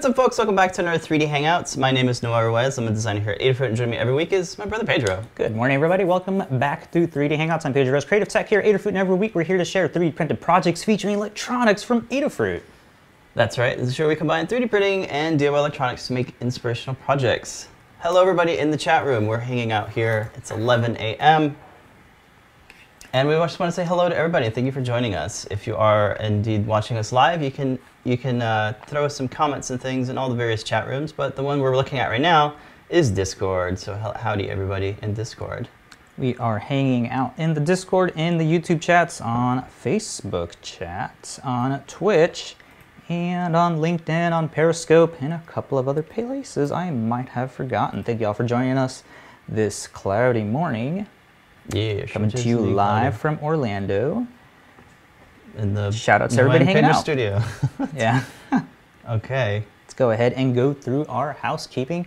what's up, folks? Welcome back to another 3D Hangouts. My name is Noah Ruiz. I'm a designer here at Adafruit, and joining me every week is my brother Pedro. Good morning, everybody. Welcome back to 3D Hangouts. I'm Pedro Ruiz, Creative Tech here at Adafruit, and every week we're here to share 3D printed projects featuring electronics from Adafruit. That's right. This is where we combine 3D printing and DIY electronics to make inspirational projects. Hello, everybody in the chat room. We're hanging out here. It's 11 a.m. And we just want to say hello to everybody thank you for joining us. If you are indeed watching us live, you can you can uh, throw us some comments and things in all the various chat rooms. But the one we're looking at right now is Discord. So howdy everybody in Discord. We are hanging out in the Discord, in the YouTube chats, on Facebook chats, on Twitch, and on LinkedIn, on Periscope, and a couple of other places I might have forgotten. Thank you all for joining us this cloudy morning. Yeah, coming to you live from Orlando. In the shout out to everybody hanging out. studio. yeah. okay. Let's go ahead and go through our housekeeping.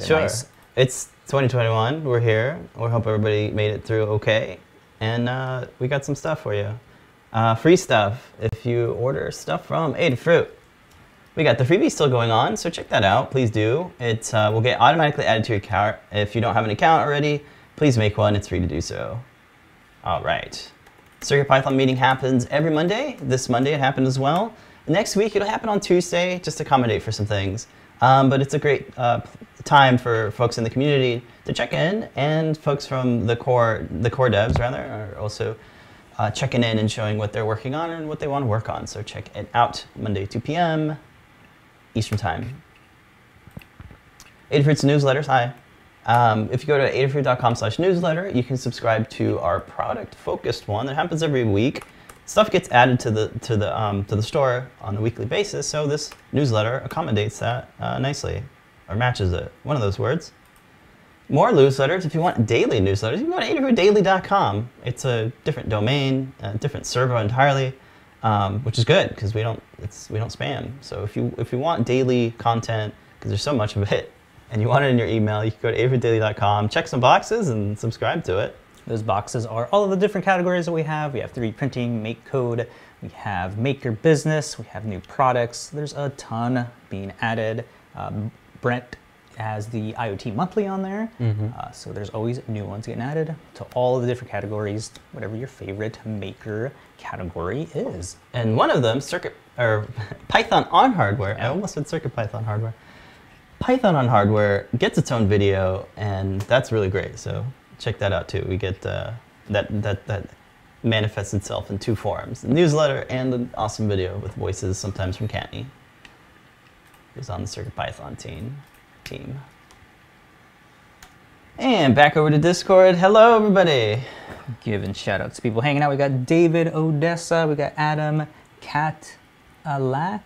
Sure. Nice it's 2021. We're here. We hope everybody made it through okay. And uh, we got some stuff for you. Uh, free stuff if you order stuff from Adafruit. We got the freebie still going on, so check that out. Please do. It uh, will get automatically added to your account if you don't have an account already please make one. It's free to do so. All right. CircuitPython meeting happens every Monday. This Monday it happened as well. Next week it'll happen on Tuesday, just to accommodate for some things. Um, but it's a great uh, time for folks in the community to check in, and folks from the core, the core devs rather, are also uh, checking in and showing what they're working on and what they want to work on. So check it out Monday 2 p.m. Eastern Time. Adafruit's newsletters. Hi. Um, if you go to adafruit.com slash newsletter, you can subscribe to our product-focused one that happens every week. Stuff gets added to the, to, the, um, to the store on a weekly basis, so this newsletter accommodates that uh, nicely, or matches it, one of those words. More newsletters, if you want daily newsletters, you can go to adafruitdaily.com. It's a different domain, a different server entirely, um, which is good, because we don't, we don't spam. So if you, if you want daily content, because there's so much of it, and you want it in your email, you can go to adafruitdaily.com, check some boxes, and subscribe to it. Those boxes are all of the different categories that we have. We have 3D printing, MakeCode, we have Maker Business, we have new products. There's a ton being added. Um, Brent has the IoT Monthly on there, mm -hmm. uh, so there's always new ones getting added to all of the different categories, whatever your favorite Maker category is. And one of them, Circuit or Python on hardware. Yeah. I almost said Circuit Python hardware. Python on hardware gets its own video, and that's really great. So check that out too. We get uh, that that that manifests itself in two forms: the newsletter and an awesome video with voices, sometimes from Kattni, who's on the Circuit Python team. Team. And back over to Discord. Hello, everybody. Giving shout outs to people hanging out. We got David Odessa. We got Adam Cat Alak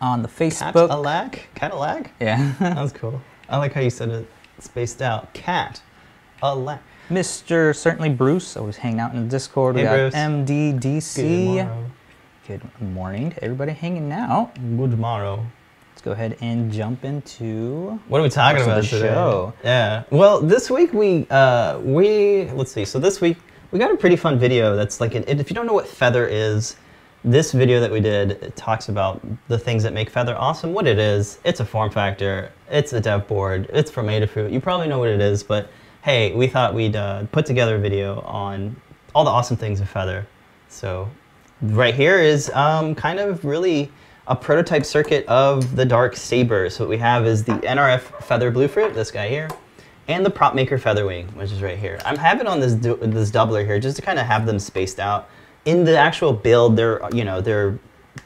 on the Facebook. Cadillac? Cadillac? Yeah. that was cool. I like how you said it spaced out. Cat. Alack. Mr. Certainly Bruce, always hanging out in the Discord. Hey, we got Bruce. MDDC. Good, Good morning to everybody hanging out. Good morrow. Let's go ahead and jump into what are we talking about the today? Show. Yeah. Well, this week we uh, we let's see. So this week we got a pretty fun video. That's like an, if you don't know what Feather is, this video that we did talks about the things that make Feather awesome, what it is. It's a form factor, it's a dev board, it's from Adafruit. You probably know what it is, but hey, we thought we'd uh, put together a video on all the awesome things of Feather. So right here is um, kind of really a prototype circuit of the Dark Saber. So what we have is the NRF Feather Bluefruit, this guy here, and the Prop Maker Featherwing, which is right here. I'm having on this, this doubler here just to kind of have them spaced out in the actual build, they're you know they're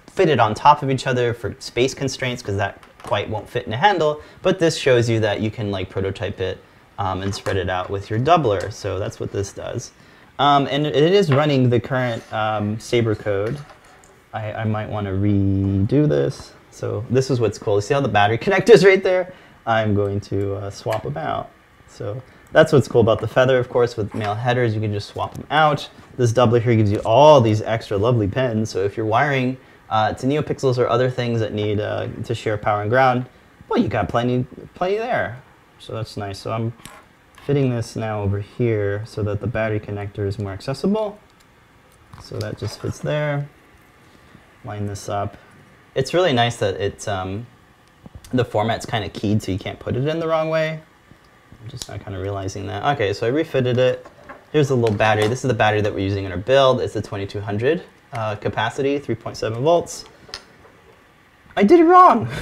fitted on top of each other for space constraints because that quite won't fit in a handle. But this shows you that you can like prototype it um, and spread it out with your doubler. So that's what this does. Um, and it is running the current um, Saber code. I, I might want to redo this. So this is what's cool. You see how the battery connectors right there? I'm going to uh, swap them out. So that's what's cool about the Feather, of course, with male headers, you can just swap them out. This doubler here gives you all these extra lovely pins, so if you're wiring uh, to NeoPixels or other things that need uh, to share power and ground, well, you got plenty, plenty there. So that's nice. So I'm fitting this now over here so that the battery connector is more accessible. So that just fits there. Line this up. it's really nice that it's um, the format's kind of keyed so you can't put it in the wrong way. I'm just not kind of realizing that. Okay, so I refitted it. Here's the little battery. This is the battery that we're using in our build. It's the 2200 uh, capacity, 3.7 volts. I did it wrong.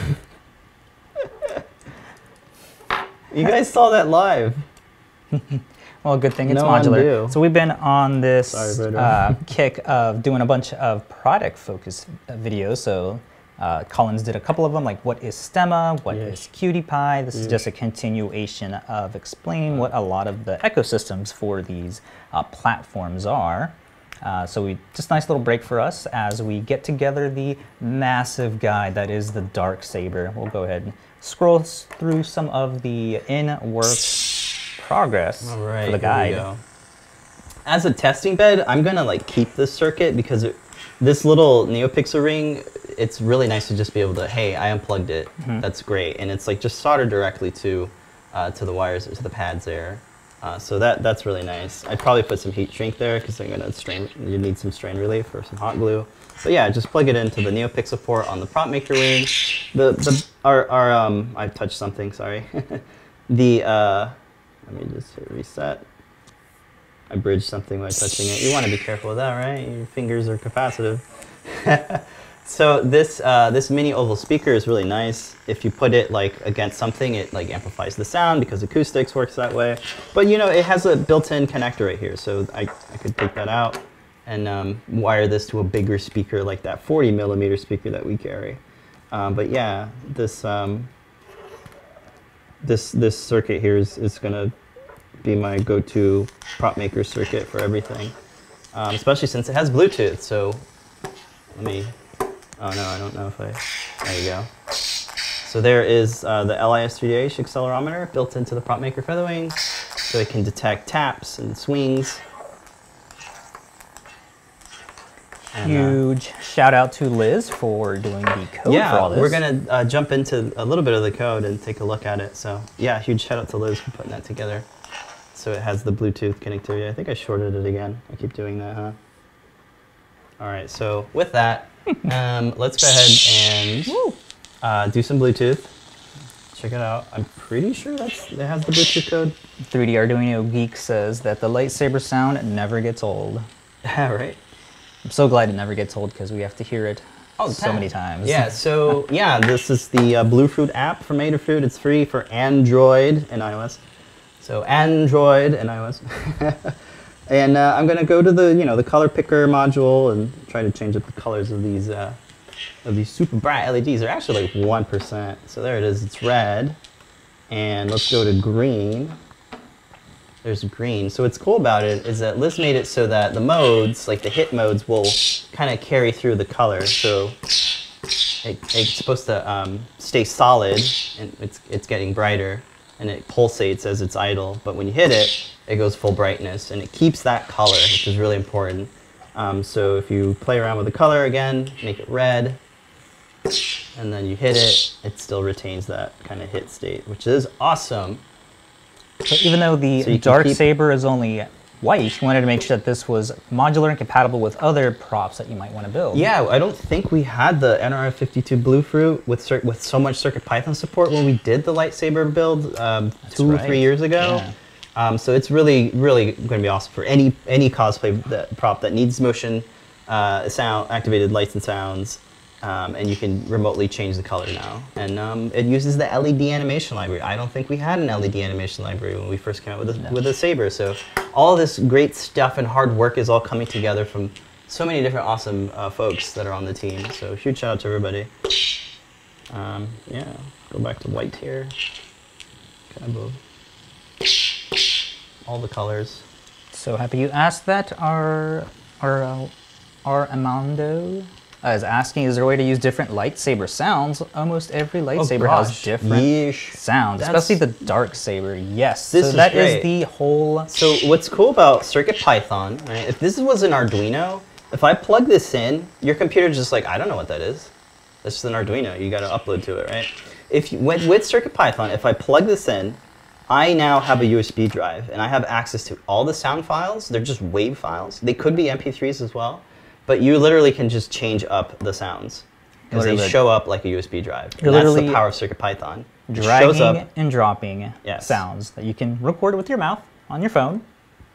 you guys saw that live. Well, good thing it's No modular. undo. So we've been on this Sorry, uh, kick of doing a bunch of product-focused uh, videos. So uh, Collins did a couple of them, like what is Stemma, what is Yes. QT Py. This is just a continuation of explaining what a lot of the ecosystems for these uh, platforms are. Uh, so we just nice little break for us as we get together the massive guide that is the Dark Saber. We'll go ahead and scroll through some of the in work progress All right, for the here we guide. go. As a testing bed, I'm gonna like keep this circuit because it, this little NeoPixel ring, it's really nice to just be able to, hey, I unplugged it. Mm-hmm. That's great, and it's like just soldered directly to uh, to the wires to the pads there. Uh, so that that's really nice. I'd probably put some heat shrink there because I'm gonna strain. You need some strain relief or some hot glue. But yeah, just plug it into the NeoPixel port on the prop maker ring. The the our our um I touched something. Sorry. the uh, let me just hit reset. I bridged something by touching it. You want to be careful with that, right? Your fingers are capacitive. so this uh, this mini oval speaker is really nice. If you put it like against something, it like amplifies the sound because acoustics works that way. But you know, it has a built-in connector right here, so I, I could take that out and um, wire this to a bigger speaker like that 40 millimeter speaker that we carry. Um, but yeah, this um, this this circuit here is, is gonna be my go-to prop maker circuit for everything, um, especially since it has Bluetooth. So let me. Oh no, I don't know if I. There you go. So there is uh, the LIS3H accelerometer built into the prop maker Featherwing, so it can detect taps and swings. And, uh, Huge shout out to Liz for doing the code for all yeah, this. we're gonna uh, jump into a little bit of the code and take a look at it. So yeah, huge shout out to Liz for putting that together. So it has the Bluetooth connectivity. I think I shorted it again. I keep doing that, huh? All right. So with that, um, let's go ahead and uh, do some Bluetooth. Check it out. I'm pretty sure that's it has the Bluetooth code. 3D Arduino Geek says that the lightsaber sound never gets old. Yeah, right. I'm so glad it never gets old because we have to hear it Oh, so many times. Yeah, so yeah, this is the uh, Bluefruit app from Adafruit. It's free for Android and iOS. So Android and iOS. and uh, I'm gonna go to the you know the color picker module and try to change up the colors of these uh, of these super bright LEDs. They're actually like one percent. So there it is. It's red. And let's go to green. There's green. So what's cool about it is that Liz made it so that the modes, like the hit modes, will kind of carry through the color. So it, it's supposed to um, stay solid, and it's it's getting brighter, and it pulsates as it's idle. But when you hit it, it goes full brightness, and it keeps that color, which is really important. Um, so if you play around with the color again, make it red, and then you hit it, it still retains that kind of hit state, which is awesome. So even though the So Dark Saber is only white, you wanted to make sure that this was modular and compatible with other props that you might want to build. Yeah, I don't think we had the NRF52 Bluefruit with with so much Circuit Python support when we did the lightsaber build um, two or right. three years ago. Yeah. Um, so it's really, really going to be awesome for any any cosplay that, prop that needs motion, uh, sound, activated lights and sounds, um, and you can remotely change the color now. And um, it uses the LED animation library. I don't think we had an LED animation library when we first came out with the, with the Saber. So all this great stuff and hard work is all coming together from so many different awesome uh, folks that are on the team. So huge shout out to everybody. Um, yeah, go back to white here. Kind of all the colors. So happy you asked that. Our our uh, our Armando uh, is asking, is there a way to use different lightsaber sounds? Almost every lightsaber has Oh, gosh. different Yeesh. sounds, That's- especially the dark saber. Yes, This so is that is great. the whole. So what's cool about Circuit Python, right? If this was an Arduino, if I plug this in, your computer's just like, I don't know what that is. That's just an Arduino. You got to upload to it, right? If you, with, with Circuit Python, if I plug this in, I now have a USB drive and I have access to all the sound files. They're just WAV files. They could be MP3s as well, but you literally can just change up the sounds. because they show up like a USB drive. And that's the power of CircuitPython. Dragging up. and dropping Yes. sounds that you can record with your mouth on your phone.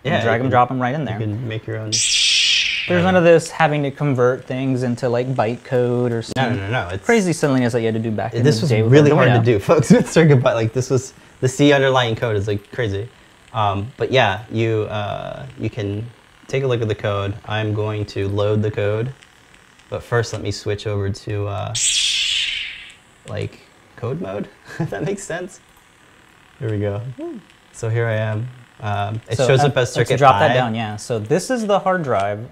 Yeah, drag them, drop them right in there. You can make your own. There's none of this having to convert things into like bytecode or No, no, no, no. It's crazy silliness that you had to do back in the day. This was really hard to do, folks, with CircuitPy. Like this was the C underlying code is like crazy. Um, but yeah, you uh, you can take a look at the code. I'm going to load the code, but first let me switch over to uh, like code mode. if that makes sense. Here we go. So here I am. Um, it So, shows up as let's CircuitPy. drop that down, yeah. So this is the hard drive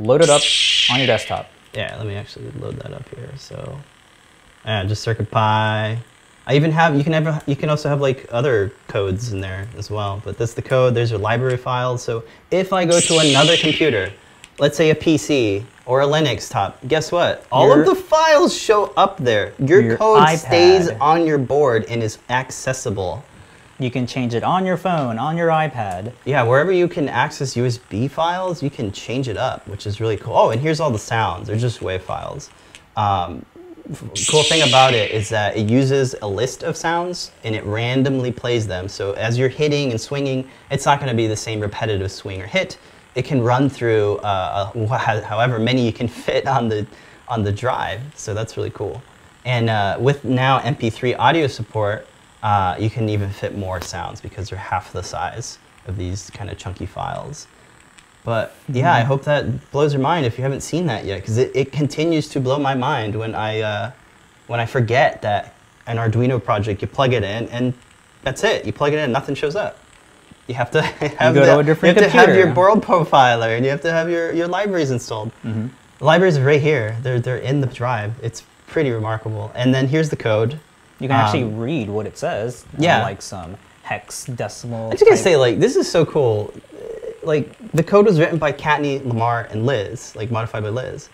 loaded up on your desktop. Yeah, let me actually load that up here. So, yeah, just CircuitPy. I even have you can have you can also have like other codes in there as well. But that's the code. There's your library files. So if I go to another computer, let's say a PC or a Linux top, guess what? All Your- of the files show up there. Your, Your code stays on your board and is accessible. You can change it on your phone, on your iPad. Yeah, wherever you can access USB files, you can change it up, which is really cool. Oh, and here's all the sounds. They're just WAV files. Um, cool thing about it is that it uses a list of sounds and it randomly plays them. So as you're hitting and swinging, it's not going to be the same repetitive swing or hit. It can run through uh, however many you can fit on the on the drive. So that's really cool. And uh, with now MP3 audio support, uh, you can even fit more sounds because they're half the size of these kind of chunky files. But yeah, I hope that blows your mind if you haven't seen that yet, because it, it continues to blow my mind when I uh, when I forget that an Arduino project you plug it in and that's it. You plug it in, nothing shows up. You have to have go to the- a different you have to have your world profiler and you have to have your, your libraries installed. Mm-hmm. The libraries are right here. They're they're in the drive. It's pretty remarkable. And then here's the code. You can actually Um, read what it says. yeah. like some hex decimal. I just gonna say, like, this is so cool. Like, the code was written by Kattni, Limor, and Liz, like, modified by Liz.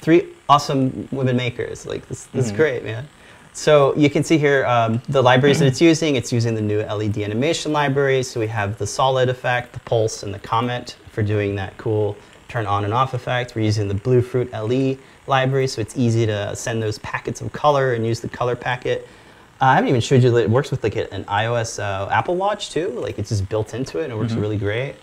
Three awesome women makers. Like, this, this is Mhm. great, man. So you can see here um, the libraries that it's using. It's using the new LED animation library. So we have the solid effect, the pulse, and the comet for doing that cool turn on and off effect. We're using the Bluefruit LE library, so it's easy to send those packets of color and use the color packet. Uh, I haven't even showed you that it works with like an iOS uh, Apple Watch too. Like it's just built into it and it works really great.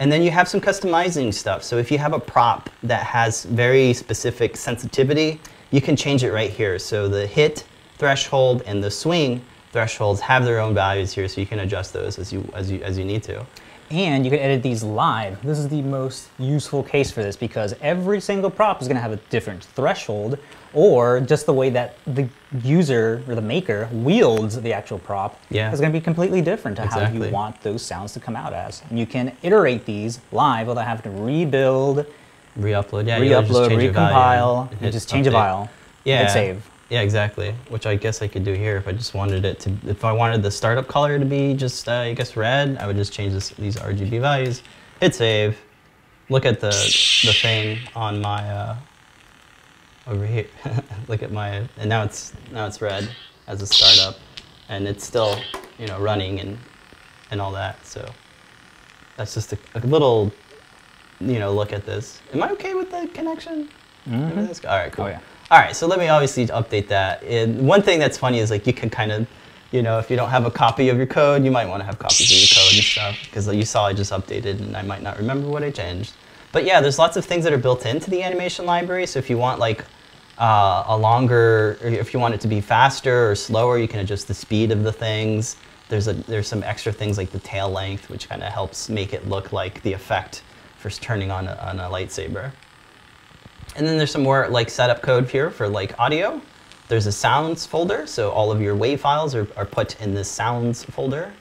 And then you have some customizing stuff. So if you have a prop that has very specific sensitivity, you can change it right here. So the hit threshold and the swing thresholds have their own values here, so you can adjust those as you as you as you need to. And you can edit these live. This is the most useful case for this because every single prop is going to have a different threshold or just the way that the user or the maker wields the actual prop Yeah. is going to be completely different to how you want those sounds to come out as. And you can iterate these live without having to rebuild, Re-upload, yeah. you gotta just re-upload, change a value recompile, and and just change a file. Yeah. Hit save. Yeah, exactly. Which I guess I could do here if I just wanted it to. If I wanted the startup color to be just, uh, I guess, red, I would just change this, these RGB values. Hit save. Look at the the thing on my uh, over here. Look at my and now it's now it's red as a startup, and it's still you know running and and all that. So that's just a, a little you know look at this. Am I okay with the connection? Mhm. All right, cool. Oh, yeah. All right, so let me obviously update that. One thing that's funny is like you can kind of, you know, if you don't have a copy of your code, you might want to have copies of your code and stuff because you saw I just updated and I might not remember what I changed. But yeah, there's lots of things that are built into the animation library. So if you want like uh, a longer, if you want it to be faster or slower, you can adjust the speed of the things. There's a there's some extra things like the tail length, which kind of helps make it look like the effect for turning on a, on a lightsaber. And then there's some more like setup code here for like audio. There's a sounds folder, so all of your WAV files are, are put in this sounds folder.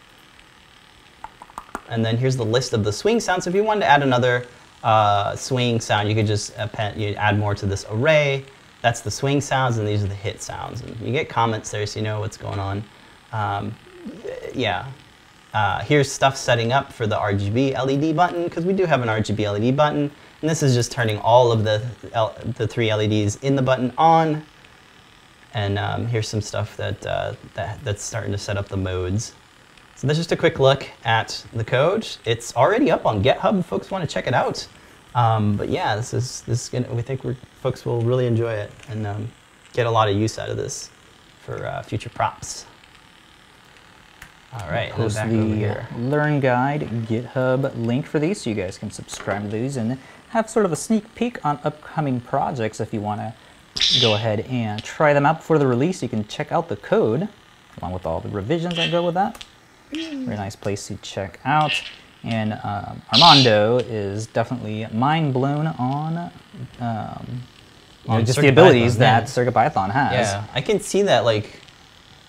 And then here's the list of the swing sounds. So if you wanted to add another uh, swing sound, you could just append, you add more to this array. That's the swing sounds, and these are the hit sounds. And you get comments there, so you know what's going on. Um, yeah. Uh, here's stuff setting up for the RGB LED button, because we do have an RGB LED button. And this is just turning all of the, the three LEDs in the button on. And um, here's some stuff that, uh, that, that's starting to set up the modes. So that's just a quick look at the code. It's already up on GitHub if folks want to check it out. Um, but yeah, this is, this is gonna, we think we're, folks will really enjoy it. And um, get a lot of use out of this for uh, future props. All right, Post back over the here. Learn Guide GitHub link for these so you guys can subscribe to these and have sort of a sneak peek on upcoming projects if you want to go ahead and try them out before the release. You can check out the code along with all the revisions that go with that. Very nice place to check out. And um, Armando is definitely mind blown on, um, you know, On just the CircuitPython, abilities that yeah. CircuitPython has. Yeah, I can see that. Like,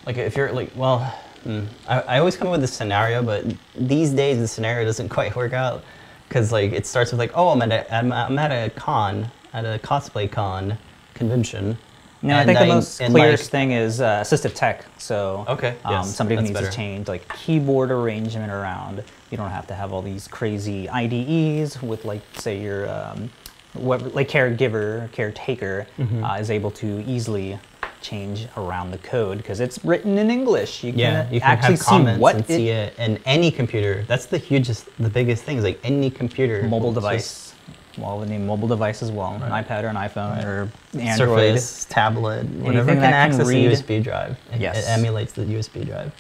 like if you're like, well, hmm, I, I always come up with a scenario, but these days the scenario doesn't quite work out because like it starts with like, oh, I'm at a, I'm, I'm at a con, at a cosplay con convention. No, I and think the most clearest like- thing is uh, assistive tech. So, Okay, um, yes, somebody who needs better. to change like keyboard arrangement around. You don't have to have all these crazy IDEs with like, say, your um, what, like caregiver, caretaker Mm-hmm. uh, is able to easily change around the code because it's written in English. You can, Yeah, you can actually have comments see what and it, see it in any computer. That's the hugest, the biggest thing is like any computer. mobile will just- device. Well, the name mobile device as well, Right. an iPad or an iPhone or Android. Surface, tablet, whatever can can access read- a USB drive. It, Yes. it emulates the USB drive.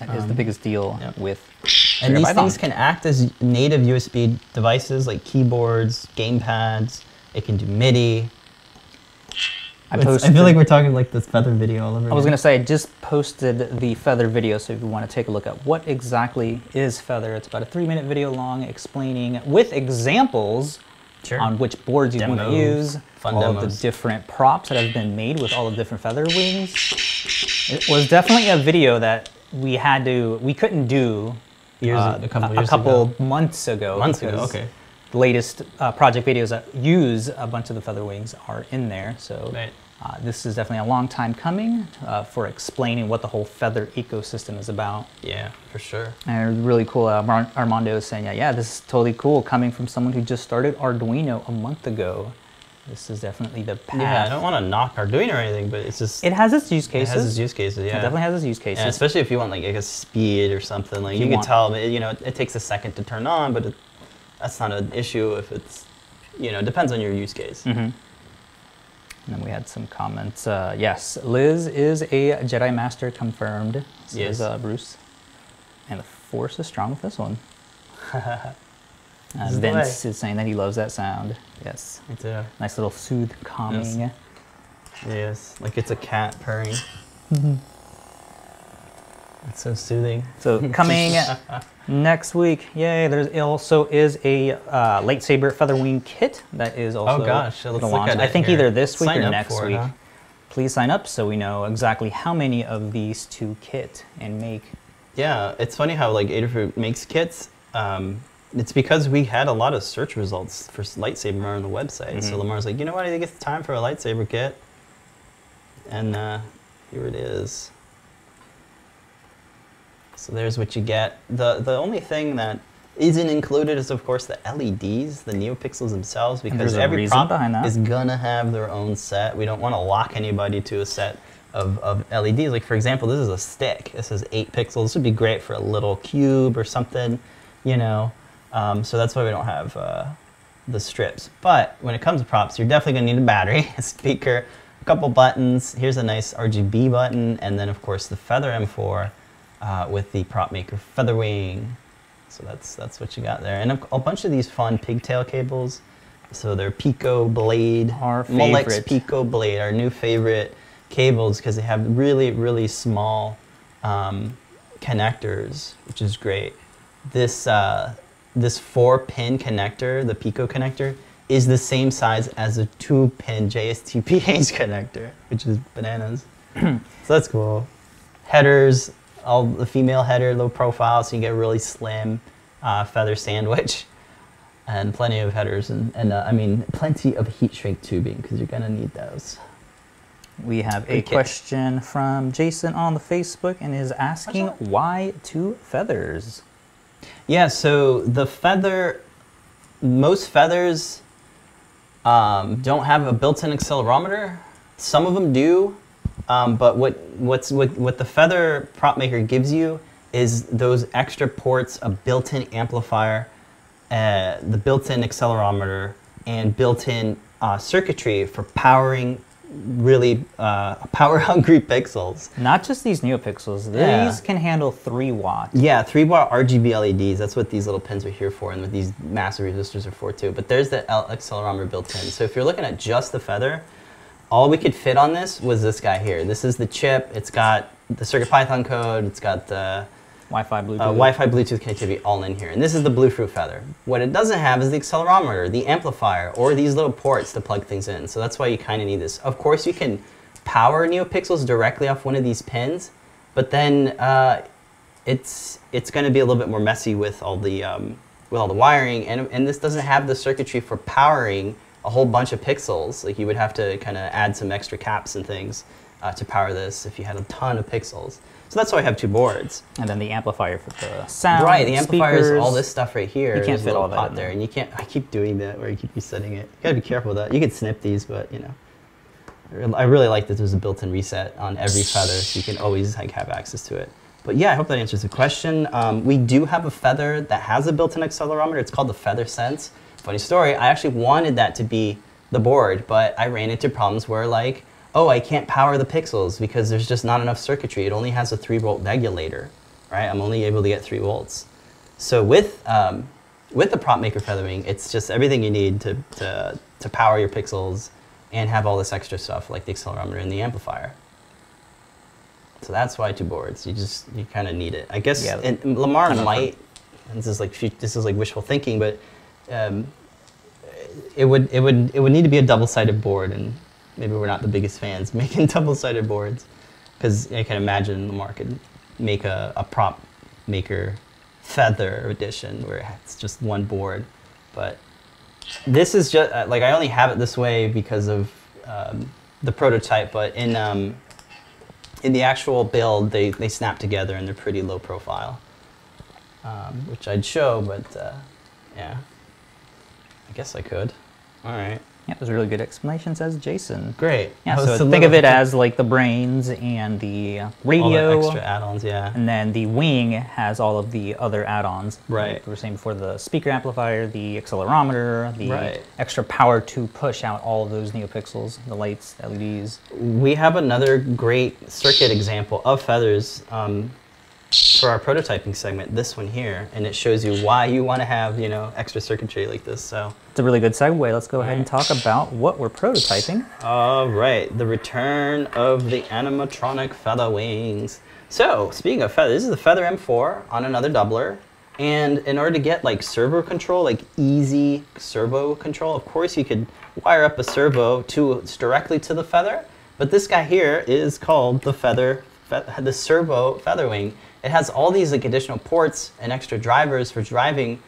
That is the Um, biggest deal yep. with. And these things can act as native USB devices like keyboards, gamepads. It can do MIDI. I It's- I feel like we're talking like this feather video all over. I was going to say, I just posted the Feather video, so if you want to take a look at what exactly is Feather, it's about a three minute video long explaining with examples Sure. on which boards you want to use, fun all of the different props that have been made with all the different feather wings. It was definitely a video that we had to, we couldn't do Years- uh, a couple a, couple ago. months ago. Months ago, okay. Latest uh, project videos that use a bunch of the feather wings are in there, so Right. uh, this is definitely a long time coming uh, for explaining what the whole feather ecosystem is about. Yeah, for sure. And really cool. Uh, Mar- Armando is saying, yeah, yeah, this is totally cool coming from someone who just started Arduino a month ago. This is definitely the path. Yeah, I don't want to knock Arduino or anything, but it's just it has its use it cases. has its use cases. Yeah, It definitely has its use cases. Yeah, especially if you want like, like a speed or something. Like you, you can tell, you know, it, it takes a second to turn on, but it, that's not an issue if it's, you know, depends on your use case. Mhm. And then we had some comments. Uh, yes, Liz is a Jedi Master confirmed, says Yes. uh, Bruce. And the Force is strong with this one. Uh, Vince is saying that he loves that sound. Yes. Me too. Nice little soothe, calming. Yes, like it's a cat purring. It's so soothing. So coming next week, yay! There's also is a uh, lightsaber featherwing kit that is also Oh gosh, let's launch. at I think here. either this week Sign or next for it, week. huh? Please sign up so we know exactly how many of these to kit and make. Yeah, it's funny how like Adafruit makes kits. Um, it's because we had a lot of search results for lightsaber on the website. So Mhm. Limor's like, you know what? I think it's time for a lightsaber kit. And uh, here it is. So there's what you get. the The only thing that isn't included is, of course, the LEDs, the NeoPixels themselves, because every prop behind that. is gonna have their own set. We don't want to lock anybody to a set of, of LEDs. Like for example, this is a stick. This is eight pixels. This would be great for a little cube or something, you know. Um, so that's why we don't have uh, the strips. But when it comes to props, you're definitely gonna need a battery, a speaker, a couple buttons. Here's a nice RGB button, and then of course the Feather M4 uh, with the prop maker Featherwing. So that's that's what you got there, and a, a bunch of these fun pigtail cables. So they're Pico Blade, Our Molex favorite. Pico Blade, our new favorite cables because they have really really small um, connectors, which is great. This uh, this four pin connector, the Pico connector, is the same size as a two pin JSTP Haynes connector, which is bananas. so that's cool. Headers, all the female header, low profile, so you get a really slim uh, feather sandwich, and plenty of headers, and, and uh, I mean plenty of heat shrink tubing because you're gonna need those. We have a Good kit. question from Jason on the Facebook and is asking why two feathers? Yeah, so the feather, most feathers um, don't have a built-in accelerometer. Some of them do, um, but what what's what, what the feather prop maker gives you is those extra ports, a built-in amplifier, uh, the built-in accelerometer, and built-in uh, circuitry for powering really uh, power-hungry pixels. Not just these NeoPixels. These Yeah. can handle three watts. Yeah, three watt RGB LEDs. That's what these little pins are here for, and what these massive resistors are for too. But there's the L- accelerometer built in. So if you're looking at just the feather, all we could fit on this was this guy here. This is the chip. It's got the CircuitPython code. It's got the Wi-Fi, Bluetooth. uh, Wi-Fi, Bluetooth connectivity all in here. And this is the Bluefruit Feather. What it doesn't have is the accelerometer, the amplifier, or these little ports to plug things in. So that's why you kind of need this. Of course, you can power NeoPixels directly off one of these pins, but then uh, it's it's going to be a little bit more messy with all the um, with all the wiring, and and this doesn't have the circuitry for powering a whole bunch of pixels. Like you would have to kind of add some extra caps and things uh, to power this if you had a ton of pixels. So that's why I have two boards. and then the amplifier for the sound. Right, the amplifier is all this stuff right here. You can't fit all that in there, there. and you can't. I keep doing that where you keep resetting it. You gotta be careful with that. You could snip these, but you know, I really like that there's a built-in reset on every feather, so you can always like have access to it. But yeah, I hope that answers the question. Um, we do have a feather that has a built-in accelerometer. It's called the Feather Sense. Funny story. I actually wanted that to be the board, but I ran into problems where like, oh, I can't power the pixels because there's just not enough circuitry. It only has a three volt regulator, right? I'm only able to get three volts. So with um, with the prop maker featherwing, it's just everything you need to, to to power your pixels and have all this extra stuff like the accelerometer and the amplifier. So that's why two boards. You just you kind of need it. I guess Yeah, and Limor might. This is like this is like wishful thinking, but um, it would it would it would need to be a double-sided board, and maybe we're not the biggest fans making double-sided boards, because I can imagine Limor could make a, a prop maker feather edition where it's just one board, but this is just uh, like I only have it this way because of um, the prototype, but in um, in the actual build, they, they snap together and they're pretty low profile, um, which I'd show, but uh, yeah, guess I could. All right, Yeah, those are really good explanation, says Jason. great. Yeah, I so a think of it as like the brains and the uh, all the radio, extra add-ons, yeah. and then the wing has all of the other add-ons. Right. Like we were saying before, the speaker amplifier, the accelerometer, the Right. extra power to push out all of those NeoPixels, the lights, the LEDs. we have another great circuit example of feathers um, for our prototyping segment. This one here, and it shows you why you want to have you know extra circuitry like this. So, It's a really good segue. Let's go ahead and talk about what we're prototyping. all right, the return of the animatronic feather wings. So, speaking of feather, this is the Feather M4 on another doubler. And in order to get like servo control, like easy servo control, of course you could wire up a servo to directly to the feather. But this guy here is called the feather, fe- the servo feather wing. It has all these like additional ports and extra drivers for driving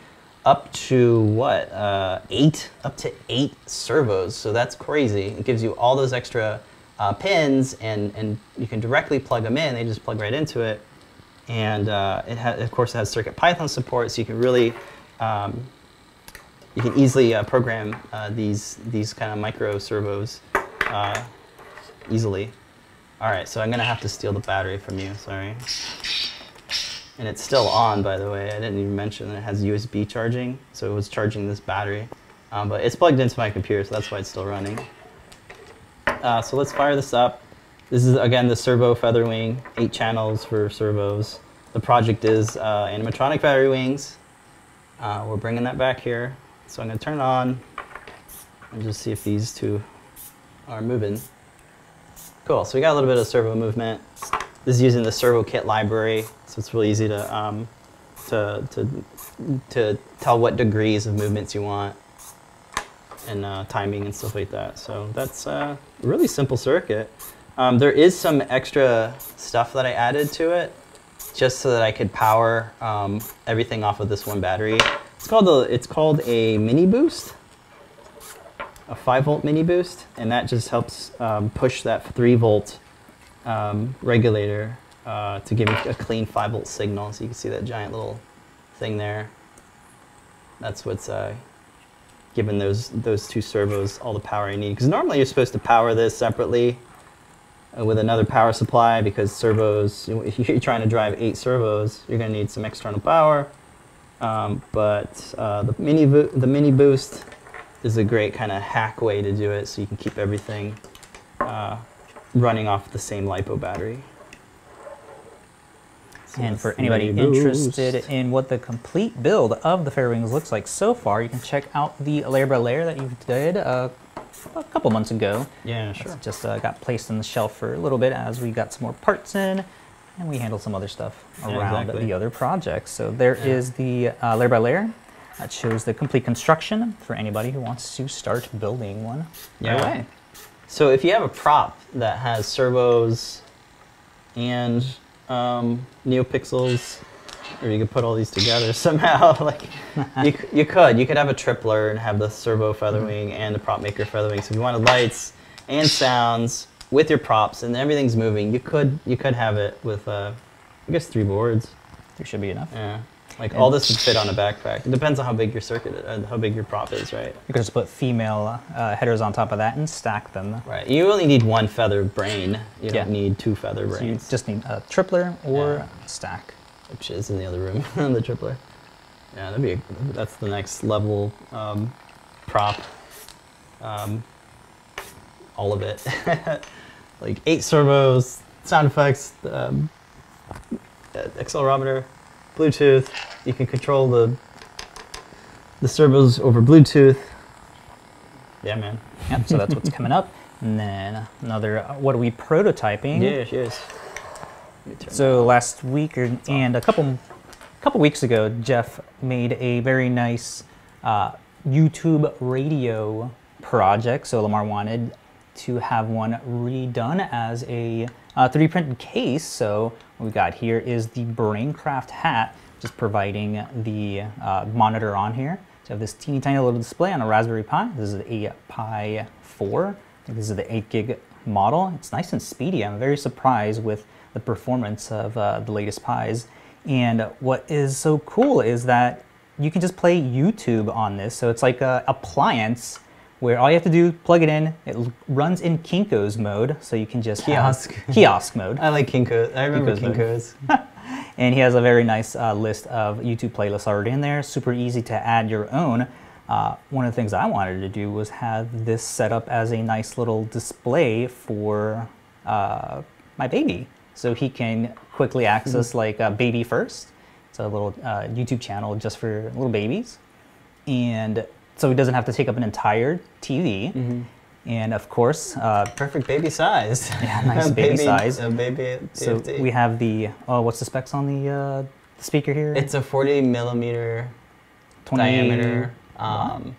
up to what uh, eight up to eight servos. So that's crazy. It gives you all those extra uh, pins and and you can directly plug them in. They just plug right into it. And uh, it of course it has circuit python support so you can really um, you can easily uh, program uh, these these kind of micro servos uh, easily. All right so i'm gonna have to steal the battery from you sorry and it's still on, by the way. I didn't even mention that it has USB charging, so it was charging this battery. Um, but it's plugged into my computer, so that's why it's still running. Uh, so let's fire this up. This is, again, the servo feather wing, eight channels for servos. The project is uh, animatronic battery wings. Uh, we're bringing that back here. So I'm going to turn it on and just see if these two are moving. Cool, so we got a little bit of servo movement. This is using the servo kit library, so it's really easy to, um, to, to, to tell what degrees of movements you want and uh, timing and stuff like that. So that's uh, a really simple circuit. Um, there is some extra stuff that I added to it just so that I could power um, everything off of this one battery. It's called a, it's called a mini boost a 5 volt mini boost, and that just helps um, push that 3 volt um, regulator uh, to give me a clean 5 volt signal. So you can see that giant little thing there. That's what's uh, giving those, those two servos all the power you need. Because normally you're supposed to power this separately uh, with another power supply because servos, if you're trying to drive eight servos, you're going to need some external power. Um, but uh, the mini the mini boost is a great kind of hack way to do it, so you can keep everything uh, running off the same LiPo battery. So and for anybody Boost. interested in what the complete build of the Fairwings looks like so far, you can check out the layer by layer that you did uh, a couple months ago. Yeah, sure. It's just uh, got placed on the shelf for a little bit as we got some more parts in and we handled some other stuff Yeah, around exactly. the other projects. So there is the uh, layer by layer that shows the complete construction for anybody who wants to start building one right Yeah. away. So if you have a prop that has servos and um, NeoPixels, or you could put all these together somehow, like you, you could. You could have a tripler and have the servo featherwing and the prop maker featherwing. So if you wanted lights and sounds with your props and everything's moving, you could you could have it with uh, I guess three boards. There should be enough. Yeah. Like all this would fit on a backpack. It depends on how big your circuit, uh, how big your prop is, right? You could just put female uh, headers on top of that and stack them. Right. You only need one feather brain. You Yeah. don't need two feather So you just need a tripler or Yeah. a stack. which is in the other room, the tripler. Yeah, that'd be a, that's the next level um, prop. Um, all of it, like eight servos, sound effects, um, uh, accelerometer, Bluetooth. You can control the the servos over Bluetooth. Yeah, man. Yep, so that's what's coming up. And then another, uh, what are we prototyping? Yes, yes. Let me turn So last week or, and a couple couple weeks ago, Jeff made a very nice uh, YouTube radio project. So Limor wanted to have one redone as a uh, 3D printed case. So what we got here is the Braincraft hat, just providing the uh, monitor on here. So I have this teeny tiny little display on a Raspberry Pi. This is a Pi 4. I think this is the 8 gig model. It's nice and speedy. I'm very surprised with the performance of uh, the latest Pis. And what is so cool is that you can just play YouTube on this. So it's like a appliance where all you have to do plug it in. It l- runs in Kinko's mode, so you can just Kiosk. kiosk mode. I like Kinko's. I remember Kinko's Kinko's. And he has a very nice uh, list of YouTube playlists already in there. Super easy to add your own. Uh, one of the things I wanted to do was have this set up as a nice little display for uh, my baby. So he can quickly access like uh, Baby First. It's a little uh, YouTube channel just for little babies. And so he doesn't have to take up an entire TV. And of course, uh, Perfect baby size. Yeah, nice baby size. A baby. so we have the, oh, what's the specs on the uh, speaker here? It's a 40 millimeter 20 diameter. Um,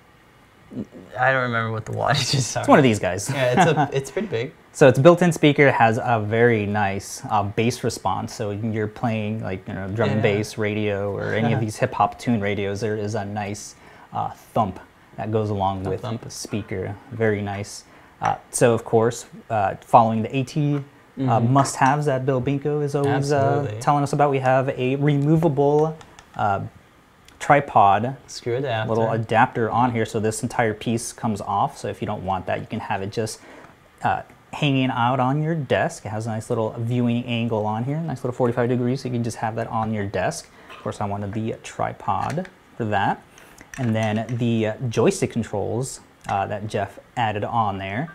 I don't remember what the wattages are. It's one of these guys. Yeah, it's a, it's pretty big. So its built-in speaker has a very nice uh, bass response. So when you're playing like you know drum and bass radio or any of these hip hop tune radios, there is a nice uh, thump that goes along with the speaker. Very nice. Uh, so of course, uh, following the AT uh, must-haves that Bill Binko is always uh. Telling us about, we have a removable uh, tripod Screw adapter. little adapter on here so this entire piece comes off so if you don't want that you can have it just uh, hanging out on your desk it has a nice little viewing angle on here nice little 45 degrees so you can just have that on your desk of course i wanted the tripod for that and then the uh, joystick controls uh, that jeff added on there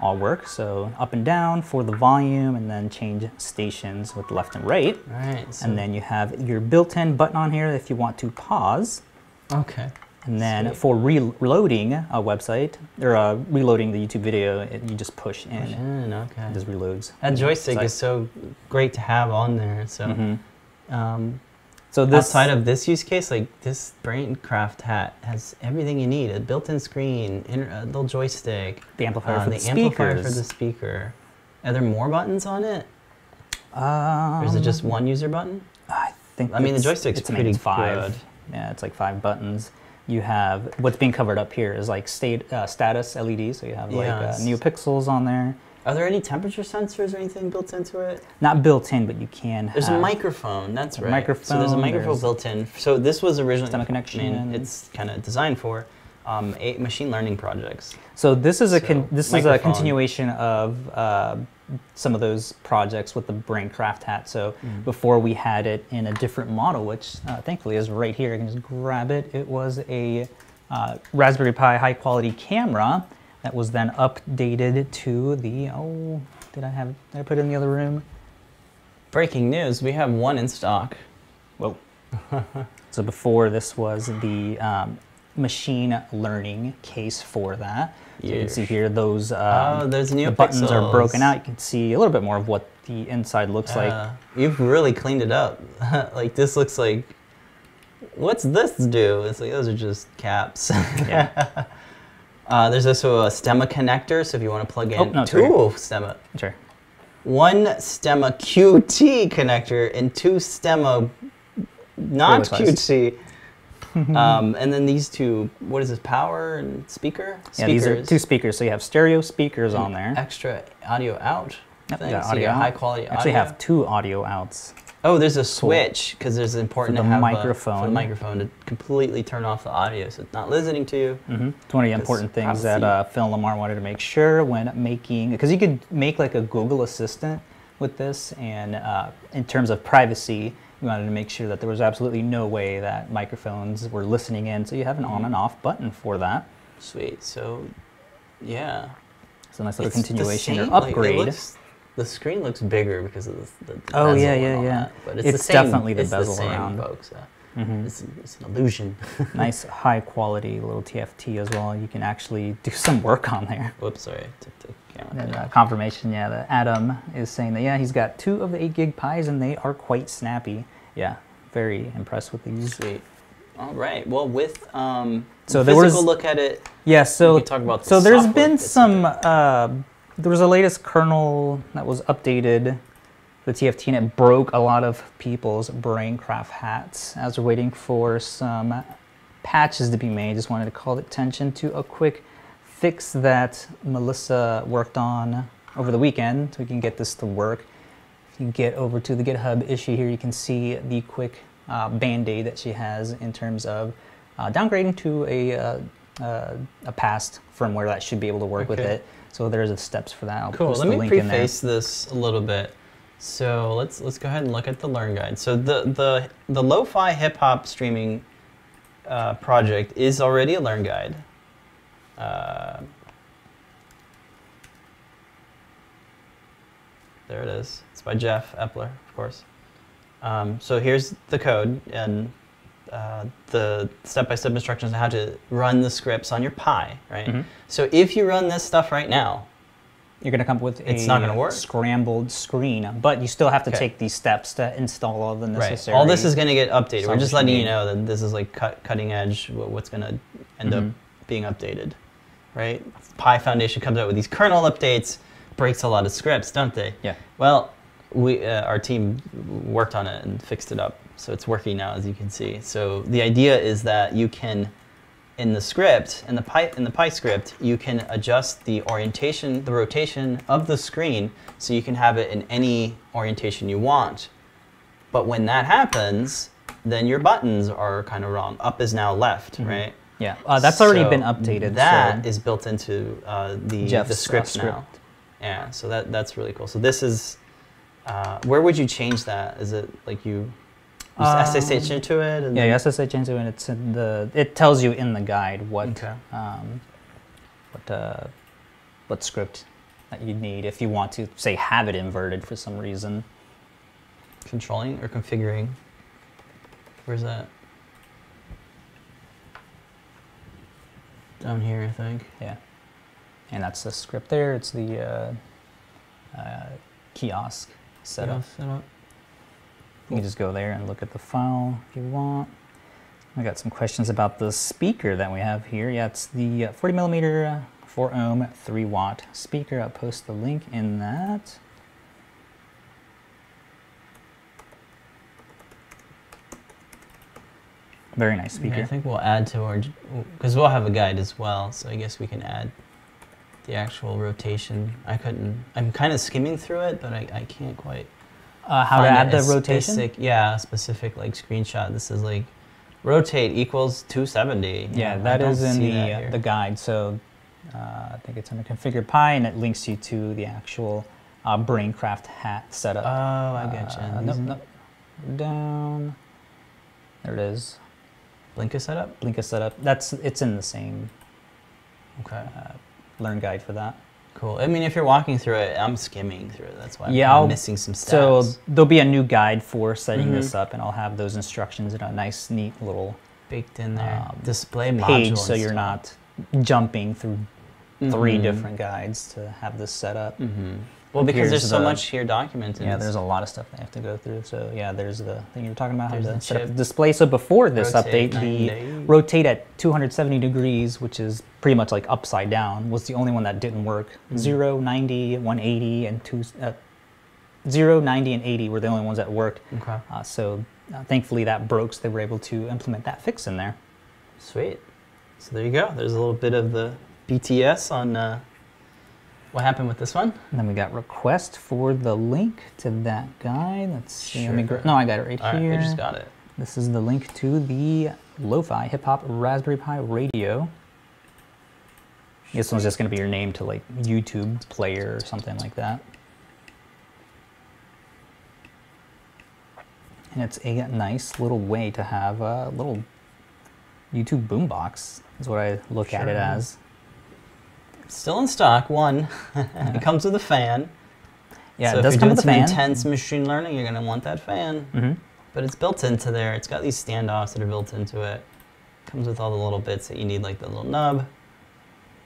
all work so up and down for the volume and then change stations with left and right Right. So, and then you have your built-in button on here if you want to pause okay. and then Sweet. for re- reloading a website or uh, reloading the YouTube video, it, you just push in. Mm, okay. It just reloads. That joystick is so great to have on there. So, Mhm. um, So this outside of this use case, like this Braincraft hat has everything you need: a built-in screen, inter- a little joystick, the amplifier uh, for the, the, amplifier for the speaker. Are there more buttons on it, um, or is it just one user button? I think. I mean, the joystick's it's, pretty five. good. Yeah, it's like five buttons. You have what's being covered up here is like state uh, status LED. So you have like uh, NeoPixels on there. Are there any temperature sensors or anything built into it? Not built in, but you can. There's a microphone. That's A right. So there's a microphone, microphone there's- built in. So this was originally. I connection. it's kind of designed for um, a machine learning projects. So this is a So, this is a continuation of uh, some of those projects with the Braincraft hat. So Mm. before we had it in a different model, which uh, thankfully is right here. I can just grab it. It was a uh, Raspberry Pi high quality camera That was then updated to the oh, did I have did I put it in the other room? Breaking news: We have one in stock. Whoa. so before this was the um, machine learning case for that. So you can see here those um, Oh, there's the buttons are broken out. You can see a little bit more of what the inside looks like. Uh, you've really cleaned it up. like this looks like. What's this do? It's like those are just caps. Yeah. uh, there's also a Stemma connector, so if you want to plug in Oh, no, two right Stemma, Sure. one Stemma QT connector and two Stemma not QT. um, and then these two, what is this? Power and speaker? Yeah, these are two speakers. So you have stereo speakers and on there. Extra audio out. Yep, you got so you audio high quality audio. Actually have two audio outs. Oh, there's a switch because there's important For to the have a- for microphone. the microphone to completely turn off the audio, so it's not listening to you. hmm It's one of the important things that uh, Phil Limor wanted to make sure when making, because you could make like a Google Assistant with this, and uh, in terms of privacy, we wanted to make sure that there was absolutely no way that microphones were listening in. So you have an on Mhm. and off button for that. Sweet. So, yeah. It's a nice little It's continuation or same, like, it upgrade. looks- the screen looks bigger because of the, the, the Oh, yeah, yeah, yeah. that, But it's, It's the same, definitely the bezel same, around. folks. Uh, Mhm. it's, it's an illusion. nice high quality little TFT as well. You can actually do some work on there. Whoops, sorry. Took the camera. And uh, confirmation, yeah, that Adam is saying that, yeah, he's got two of the 8 gig pies and they are quite snappy. Yeah, very impressed with these. Sweet. All right. Well, with um, So a there was- physical look at it, Yeah, so talk about the so there's software been some. Uh, there was a latest kernel that was updated, the TFT, and it broke a lot of people's Braincraft hats. As we're waiting for some patches to be made, just wanted to call attention to a quick fix that Melissa worked on over the weekend, so we can get this to work. If you get over to the GitHub issue here, you can see the quick uh, band-aid that she has in terms of uh, downgrading to a, uh, uh, a past firmware that should be able to work with it. So there's the steps for that. I'll Cool. post Let the me link in there. preface this a little bit. So let's let's go ahead and look at the Learn Guide. So the the the lo-fi hip hop streaming uh, project is already a Learn Guide. Uh, there it is. It's by Jeff Epler, of course. Um, so here's the code and uh, the step-by-step instructions on how to run the scripts on your Pi, right? Mhm. So if you run this stuff right now, You're going to come up with It's a not gonna work. scrambled screen, but you still have to Okay. take these steps to install all the Right. necessary. All this is going to get updated. We're just letting you know that this is like cut, cutting edge. What's going to end up Mhm. being updated, right? Pi Foundation comes out with these kernel updates, breaks a lot of scripts, don't they? Yeah. Well, we uh, our team worked on it and fixed it up, so it's working now, as you can see. So the idea is that you can, in the script, in the Pi in the Pi script, you can adjust the orientation, the rotation of the screen, so you can have it in any orientation you want. But when that happens, then your buttons are kind of wrong. Up is now left, Mhm. right? Yeah, uh, that's already been updated. That so is built into uh, the Jeff's, the uh, scripts now. Yeah, so that that's really cool. So this is uh, where would you change that? Is it like you, you Um, SSH into it? And Yeah, SSH into it. It's in the. It tells you in the guide what Okay. um, what uh, what script that you need if you want to say have it inverted for some reason. Controlling or configuring? Where's that? Down here, I think. Yeah, and that's the script there. It's the uh, uh, kiosk setup. Yeah, setup. You can just go there and look at the file if you want. I got some questions about the speaker that we have here. Yeah, it's the uh, 40 millimeter, uh, 4 ohm, 3 watt speaker. I'll post the link in that. Very nice Yeah, speaker. I think we'll add to our because we'll have a guide as well. So I guess we can add the actual rotation. I couldn't. I'm kind of skimming through it, but I, I can't quite. Uh, how to add the rotation? Specific, yeah, specific like screenshot. This is like rotate equals 270. Yeah, I that in the uh, the guide. So uh, I think it's under configure Pi, and it links you to the actual uh, Braincraft hat setup. Oh, I get you. Uh, nope, nope. Down. There it is. Blinka setup. Blinka setup. That's it's in the same Okay. Learn guide for that. Cool. I mean, if you're walking through it, I'm skimming through it. That's why I'm Yeah, I'll- missing some steps. So there'll be a new guide for setting Mhm. this up, and I'll have those instructions in a nice, neat little baked in there. um, Display module. page, so you're install. not jumping through three Mhm. different guides to have this set up. Mhm. Well, because there's Here's so much here documented. Yeah, there's a lot of stuff they have to go through. So yeah, there's the thing you were talking about, how to the set up the display. So before this Rotate update, the 90. rotate at 270 degrees, which is pretty much like upside down, was the only one that didn't work. Mhm. 0, 90, 180, and two, uh, 0, 90, and 80 were the only ones that worked. Okay. Uh, so uh, thankfully that broke, so they were able to implement that fix in there. Sweet. So there you go. There's a little bit of the BTS on uh, what happened with this one. And then we got request for the link to that guy. Let's see. Let me Sure. gra- no, I got it right All right, here. we just got it. This is the link to the Lo-Fi Hip Hop Raspberry Pi Radio. This one's just going to be your name to like YouTube player or something like that. And it's a nice little way to have a little YouTube boombox, is what I look at it as. Still in stock. One. it comes with a fan. Yeah, so it does if come you're with doing a some fan. intense machine learning, you're gonna want that fan. hmm But it's built into there. It's got these standoffs that are built into it. Comes with all the little bits that you need, like the little nub.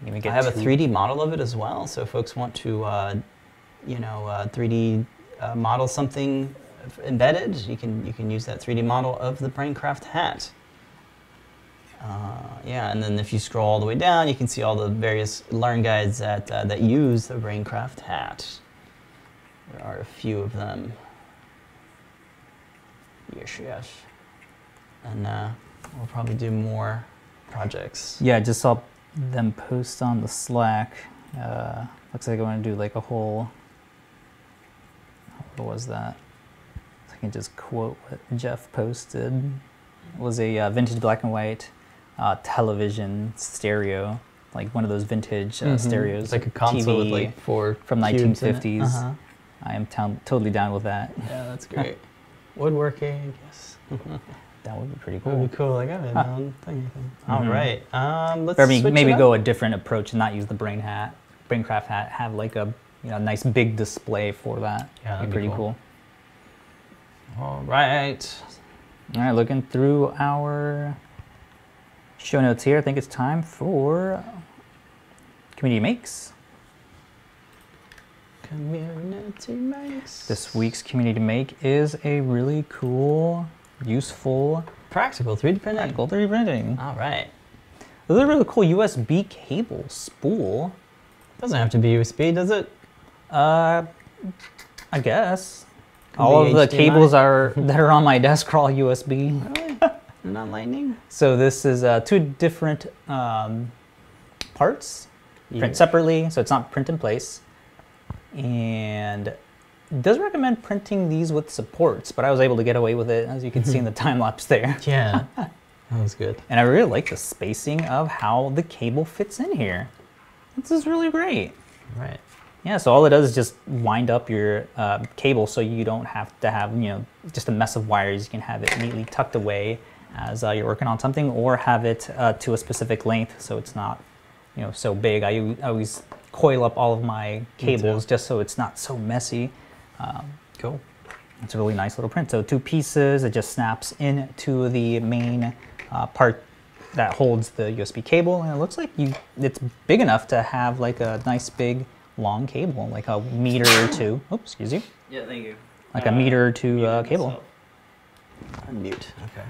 I have a 3D model of it as well. So if folks want to, uh, you know, uh, 3D uh, model something embedded, you can you can use that 3D model of the Braincraft hat. Uh, yeah, and then if you scroll all the way down, you can see all the various learn guides that uh, that use the Braincraft hat. There are a few of them. Yes, yes. And uh, we'll probably do more projects. Yeah, I just saw them post on the Slack. Uh, looks like I want to do like a whole. What was that? I can just quote what Jeff posted. It was a uh, vintage black and white uh, television stereo, like one of those vintage uh, Mhm. stereos. It's like a console with TV like four from cubes in it. 1950s. Uh-huh. I am town totally down with that. Yeah, that's great. Woodworking, yes. That would be pretty cool. That would be cool. Like I got it. Huh. Um, thing. All Mhm. right. Um, let's Or maybe, maybe go a different approach and not use the brain hat, Braincraft hat. Have like a you know nice big display for that. Yeah, that'd be pretty cool. cool. All right. All right, looking through our show notes here, I think it's time for community makes. Community makes This week's community make is a really cool, useful, practical 3D printing. practical 3D printing. All right. This is a really cool USB cable spool. Doesn't have to be USB, does it? Uh, I guess. Could all of the HDMI. cables are that are on my desk are all USB. Not lightning? So this is uh, two different um, parts. Yeah. print separately, so it's not print in place. And it does recommend printing these with supports, but I was able to get away with it, as you can see in the time lapse there. Yeah. that was good. And I really like the spacing of how the cable fits in here. This is really great. Right. Yeah, so all it does is just wind up your uh, cable so you don't have to have, you know, just a mess of wires. You can have it neatly tucked away as uh, you're working on something or have it uh, to a specific length so it's not, you know, so big. I always coil up all of my cables just so it's not so messy. Um, Cool. it's a really nice little print. So two pieces, it just snaps into the main uh, part that holds the USB cable, and it looks like you it's big enough to have like a nice big long cable, like a meter or two. Oops, excuse you, Yeah, thank you. like a meter or two uh, cable. Unmute. Okay.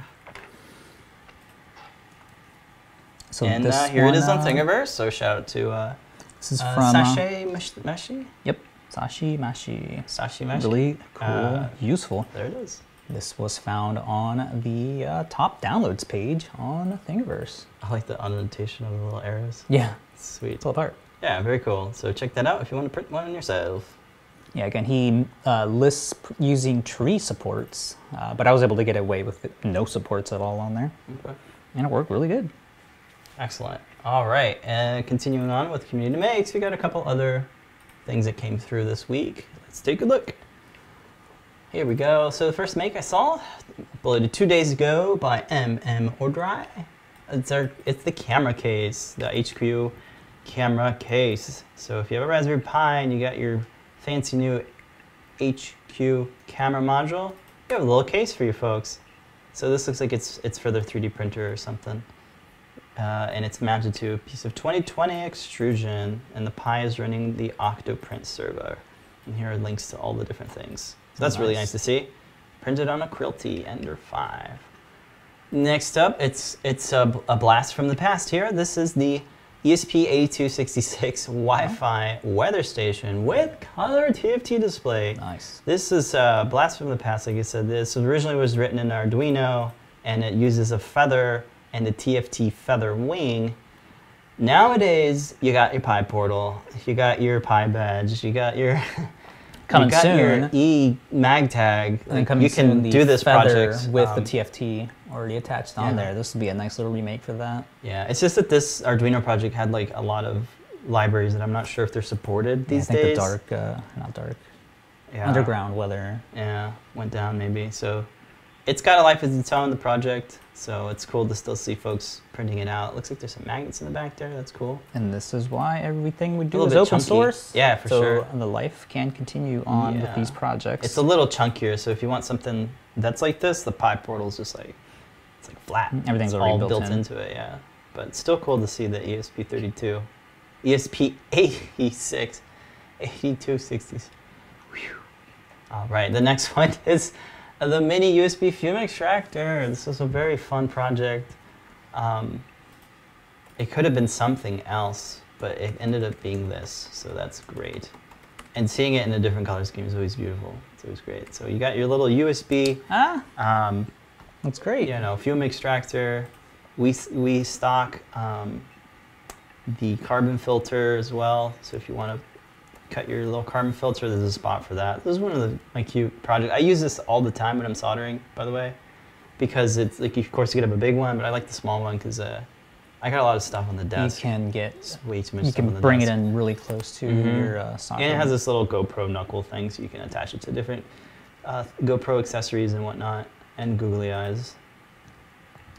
So and this uh, here it is on uh, Thingiverse. So shout out to uh, This is uh, from uh, Sashay Meshi. yep, Sashi Mashi. Sashi Meshi. Really cool, Uh, useful. There it is. This was found on the uh, top downloads page on Thingiverse. I like the annotation of the little arrows. Yeah, Sweet. pull apart. Yeah, very cool. So check that out if you want to print one yourself. Yeah, again, he uh, lists using tree supports, uh, but I was able to get away with it, no supports at all on there, Okay. and it worked really good. Excellent. All right, and continuing on with community makes, we got a couple other things that came through this week. Let's take a look. Here we go. So the first make I saw, uploaded two days ago by MM Ordry. It's our, it's the camera case, the HQ camera case. So if you have a Raspberry Pi and you got your fancy new HQ camera module, you have a little case for you folks. So this looks like it's it's for their 3D printer or something. Uh, and it's mounted to a piece of 2020 extrusion, and the Pi is running the Octoprint server. And here are links to all the different things. So that's really Nice. nice to see. Printed on a Creality Ender 5. Next up, it's it's a, a blast from the past here. This is the E ESP8266 Wi-Fi weather station with color TFT display. Nice. This is a blast from the past, like I said. This originally was written in Arduino, and it uses a feather and the TFT feather wing. Nowadays, you got your PyPortal, you got your PyBadge, you got your Coming you got soon. your E MagTag. And Like, you can do this project with um, the TFT already attached on yeah. there. This would be a nice little remake for that. Yeah, it's just that this Arduino project had like a lot of libraries that I'm not sure if they're supported these I think days. the dark, uh, not dark, Yeah. underground weather. Yeah, went down maybe. So it's got a life of its own, the project. So it's cool to still see folks printing it out. looks like there's some magnets in the back there. That's cool. And this is why everything we do is open chunky. source. Yeah, for so sure. the life can continue on with these projects. It's a little chunkier. So if you want something that's like this, the PyPortal is just like it's like flat. Mm, everything's It's all built built in. into it. Yeah, but it's still cool to see the E ESP32, ESP86, 8260s. Whew. All right, the next one is the mini USB fume extractor. This was a very fun project. Um, it could have been something else, but it ended up being this, so that's great. And seeing it in a different color scheme is always beautiful. It's always great. So you got your little USB, ah, um, that's great. you know, fume extractor. We we stock um, the carbon filter as well. So if you want to cut your little carbon filter, there's a spot for that. This is one of the, my cute projects. I use this all the time when I'm soldering, by the way, because it's like, of course, you could have a big one, but I like the small one because uh, I got a lot of stuff on the desk. you can get, It's way too much you stuff on can bring desk. it in really close to Mhm. your uh, socket. And it has this little GoPro knuckle thing, so you can attach it to different uh, GoPro accessories and whatnot, and googly eyes.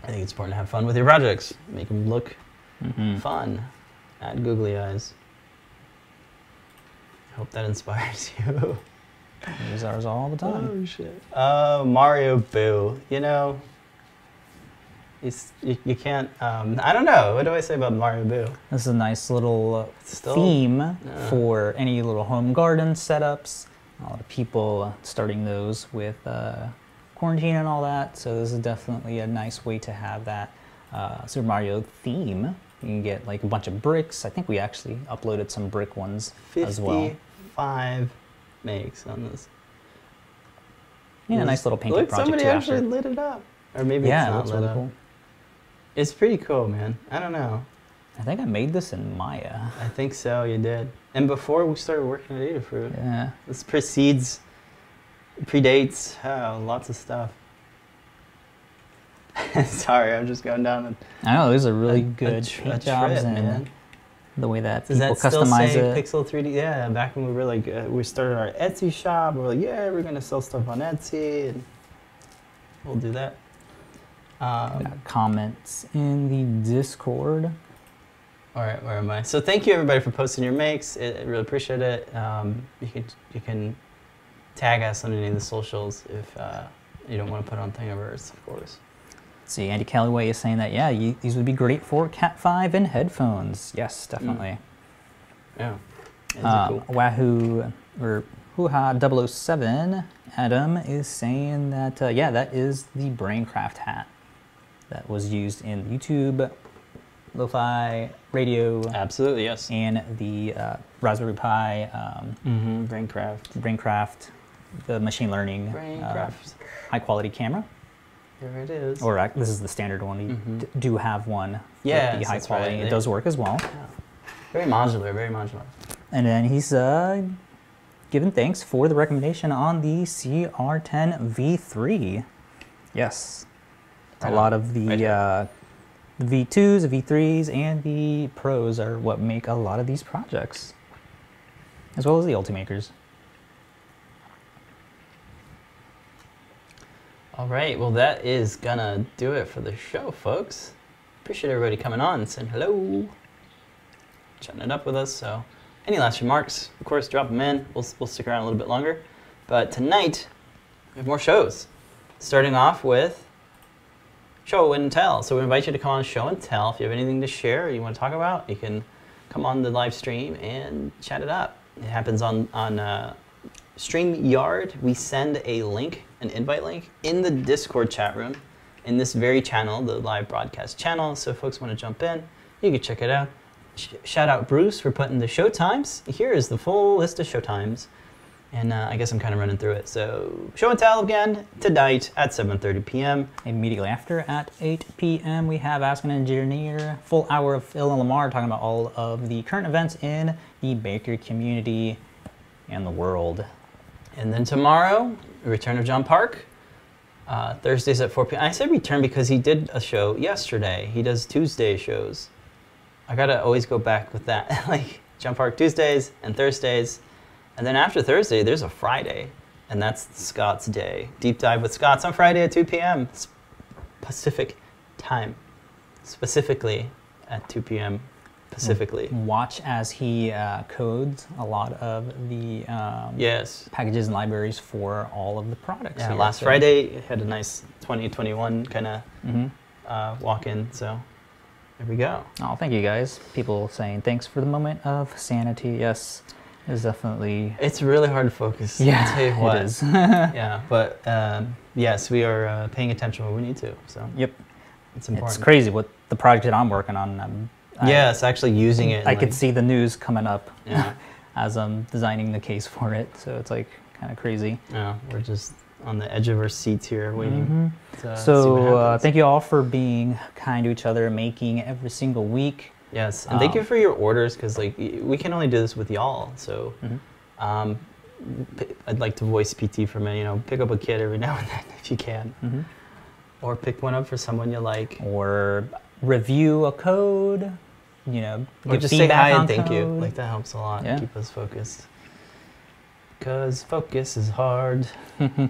I think it's important to have fun with your projects. Make them look Mhm. fun. Add googly eyes. I hope that inspires you. Use ours all the time. oh shit. Uh, Mario Boo. You know, it's, you, you can't. Um, I don't know. What do I say about Mario Boo? This is a nice little uh, Still- theme Yeah. for any little home garden setups. A lot of people uh, starting those with uh, quarantine and all that. So this is definitely a nice way to have that uh, Super Mario theme. You can get like a bunch of bricks. I think we actually uploaded some brick ones as well. 55 makes on this. Yeah, a nice little painting Look, project somebody too actually after. lit it up. Or maybe Yeah, it's not lit really up. cool. It's pretty cool, man. I don't know. I think I made this in Maya. I think so, you did. And before we started working at Adafruit, Yeah. this precedes, predates oh, lots of stuff. Sorry, I'm just going down a, I know these are really a- a good tr- a jobs trip, man. The way that Does people that still customize it. Pixel 3D? Yeah, back when we were like, uh, we started our Etsy shop, we are like, yeah, we're gonna sell stuff on Etsy, and we'll do that. Um, comments in the Discord. All right, where am I? So thank you everybody for posting your makes. I I really appreciate it. Um, you can you can tag us on any of the socials if uh, you don't want to put on Thingiverse, of course. See, Andy Calloway is saying that, yeah, you, these would be great for Cat 5 and headphones. Yes, definitely. Yeah. Um, cool. Wahoo, or Hoo-Ha 007, Adam is saying that, uh, yeah, that is the Braincraft hat that was used in YouTube, Lo-Fi, radio, Absolutely, yes. and the uh, Raspberry Pi um, Mm-hmm. Braincraft. Braincraft, the machine learning uh, high quality camera. There it is. Or this is the standard one. You Mhm. d- do have one. Yeah, the high quality. right. It does work as well. Yeah. Very modular, very modular. And then he's uh, given thanks for the recommendation on the CR10 V3. Yes, a lot of the Right here. uh, V2s, the V3s, and the Pros are what make a lot of these projects, as well as the Ultimakers. All right, well that is gonna do it for the show, folks. Appreciate everybody coming on and saying hello. chatting it up with us. So, any last remarks? Of course, drop them in. We'll, we'll stick around a little bit longer. But tonight, we have more shows. Starting off with Show and Tell. So, we invite you to come on Show and Tell. If you have anything to share or you want to talk about, you can come on the live stream and chat it up. It happens on, on uh, StreamYard. We send a link, an invite link, in the Discord chat room in this very channel, the live broadcast channel. So if folks want to jump in, you can check it out. Sh- shout out Bruce for putting the show times. Here is the full list of show times. And uh, I guess I'm kind of running through it. So show and tell again tonight at 7:30 p.m. Immediately after, at 8 p.m., we have Ask an Engineer, full hour of Phil and Limor talking about all of the current events in the baker community and the world. And then tomorrow, return of John Park. Uh, Thursdays at 4 p.m. I said return because he did a show yesterday. He does Tuesday shows. I gotta always go back with that. like John Park Tuesdays and Thursdays. And then after Thursday, there's a Friday. And that's Scott's Day. Deep dive with Scott's on Friday at 2 p.m. Pacific time. Specifically at 2 p.m. Pacifically. Watch as he uh, codes a lot of the um, Yes. packages and libraries for all of the products. Yeah, here. last So- Friday had a nice 2021 kind of Mhm. uh, walk in. So there we go. Oh, thank you guys. People saying thanks for the moment of sanity. Yes, It's definitely. It's really hard to focus. Yeah, I'll tell you what. it is. yeah, but um, yes, we are uh, paying attention where we need to. So yep, it's important. it's crazy what the project that I'm working on. Um, I- Yes, actually using it. I and, could see the news coming up Yeah. as I'm designing the case for it. So it's like kind of crazy. Yeah, we're just on the edge of our seats here, waiting Mhm. to So uh, thank you all for being kind to each other, making every single week. Yes, and thank you Um, for your orders because like we can only do this with y'all. So Mhm. um, I'd like to voice PT for a minute. You know, pick up a kid every now and then if you can, Mhm. or pick one up for someone you like, Or review a code. You know, or just say hi and thank you. Like that helps a lot. Yeah. Keep us focused. Because focus is hard.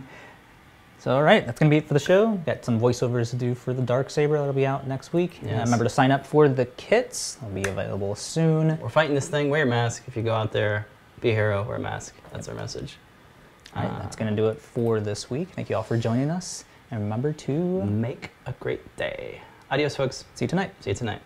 So, all right, that's going to be it for the show. Got some voiceovers to do for the Dark Saber that'll be out next week. And Yes. remember to sign up for the kits. They'll be available soon. We're fighting this thing. Wear a mask. If you go out there, be a hero. Wear a mask. That's our message. All right, Uh, that's going to do it for this week. Thank you all for joining us. And remember to Make a great day. Adios, folks. see you tonight. See you tonight.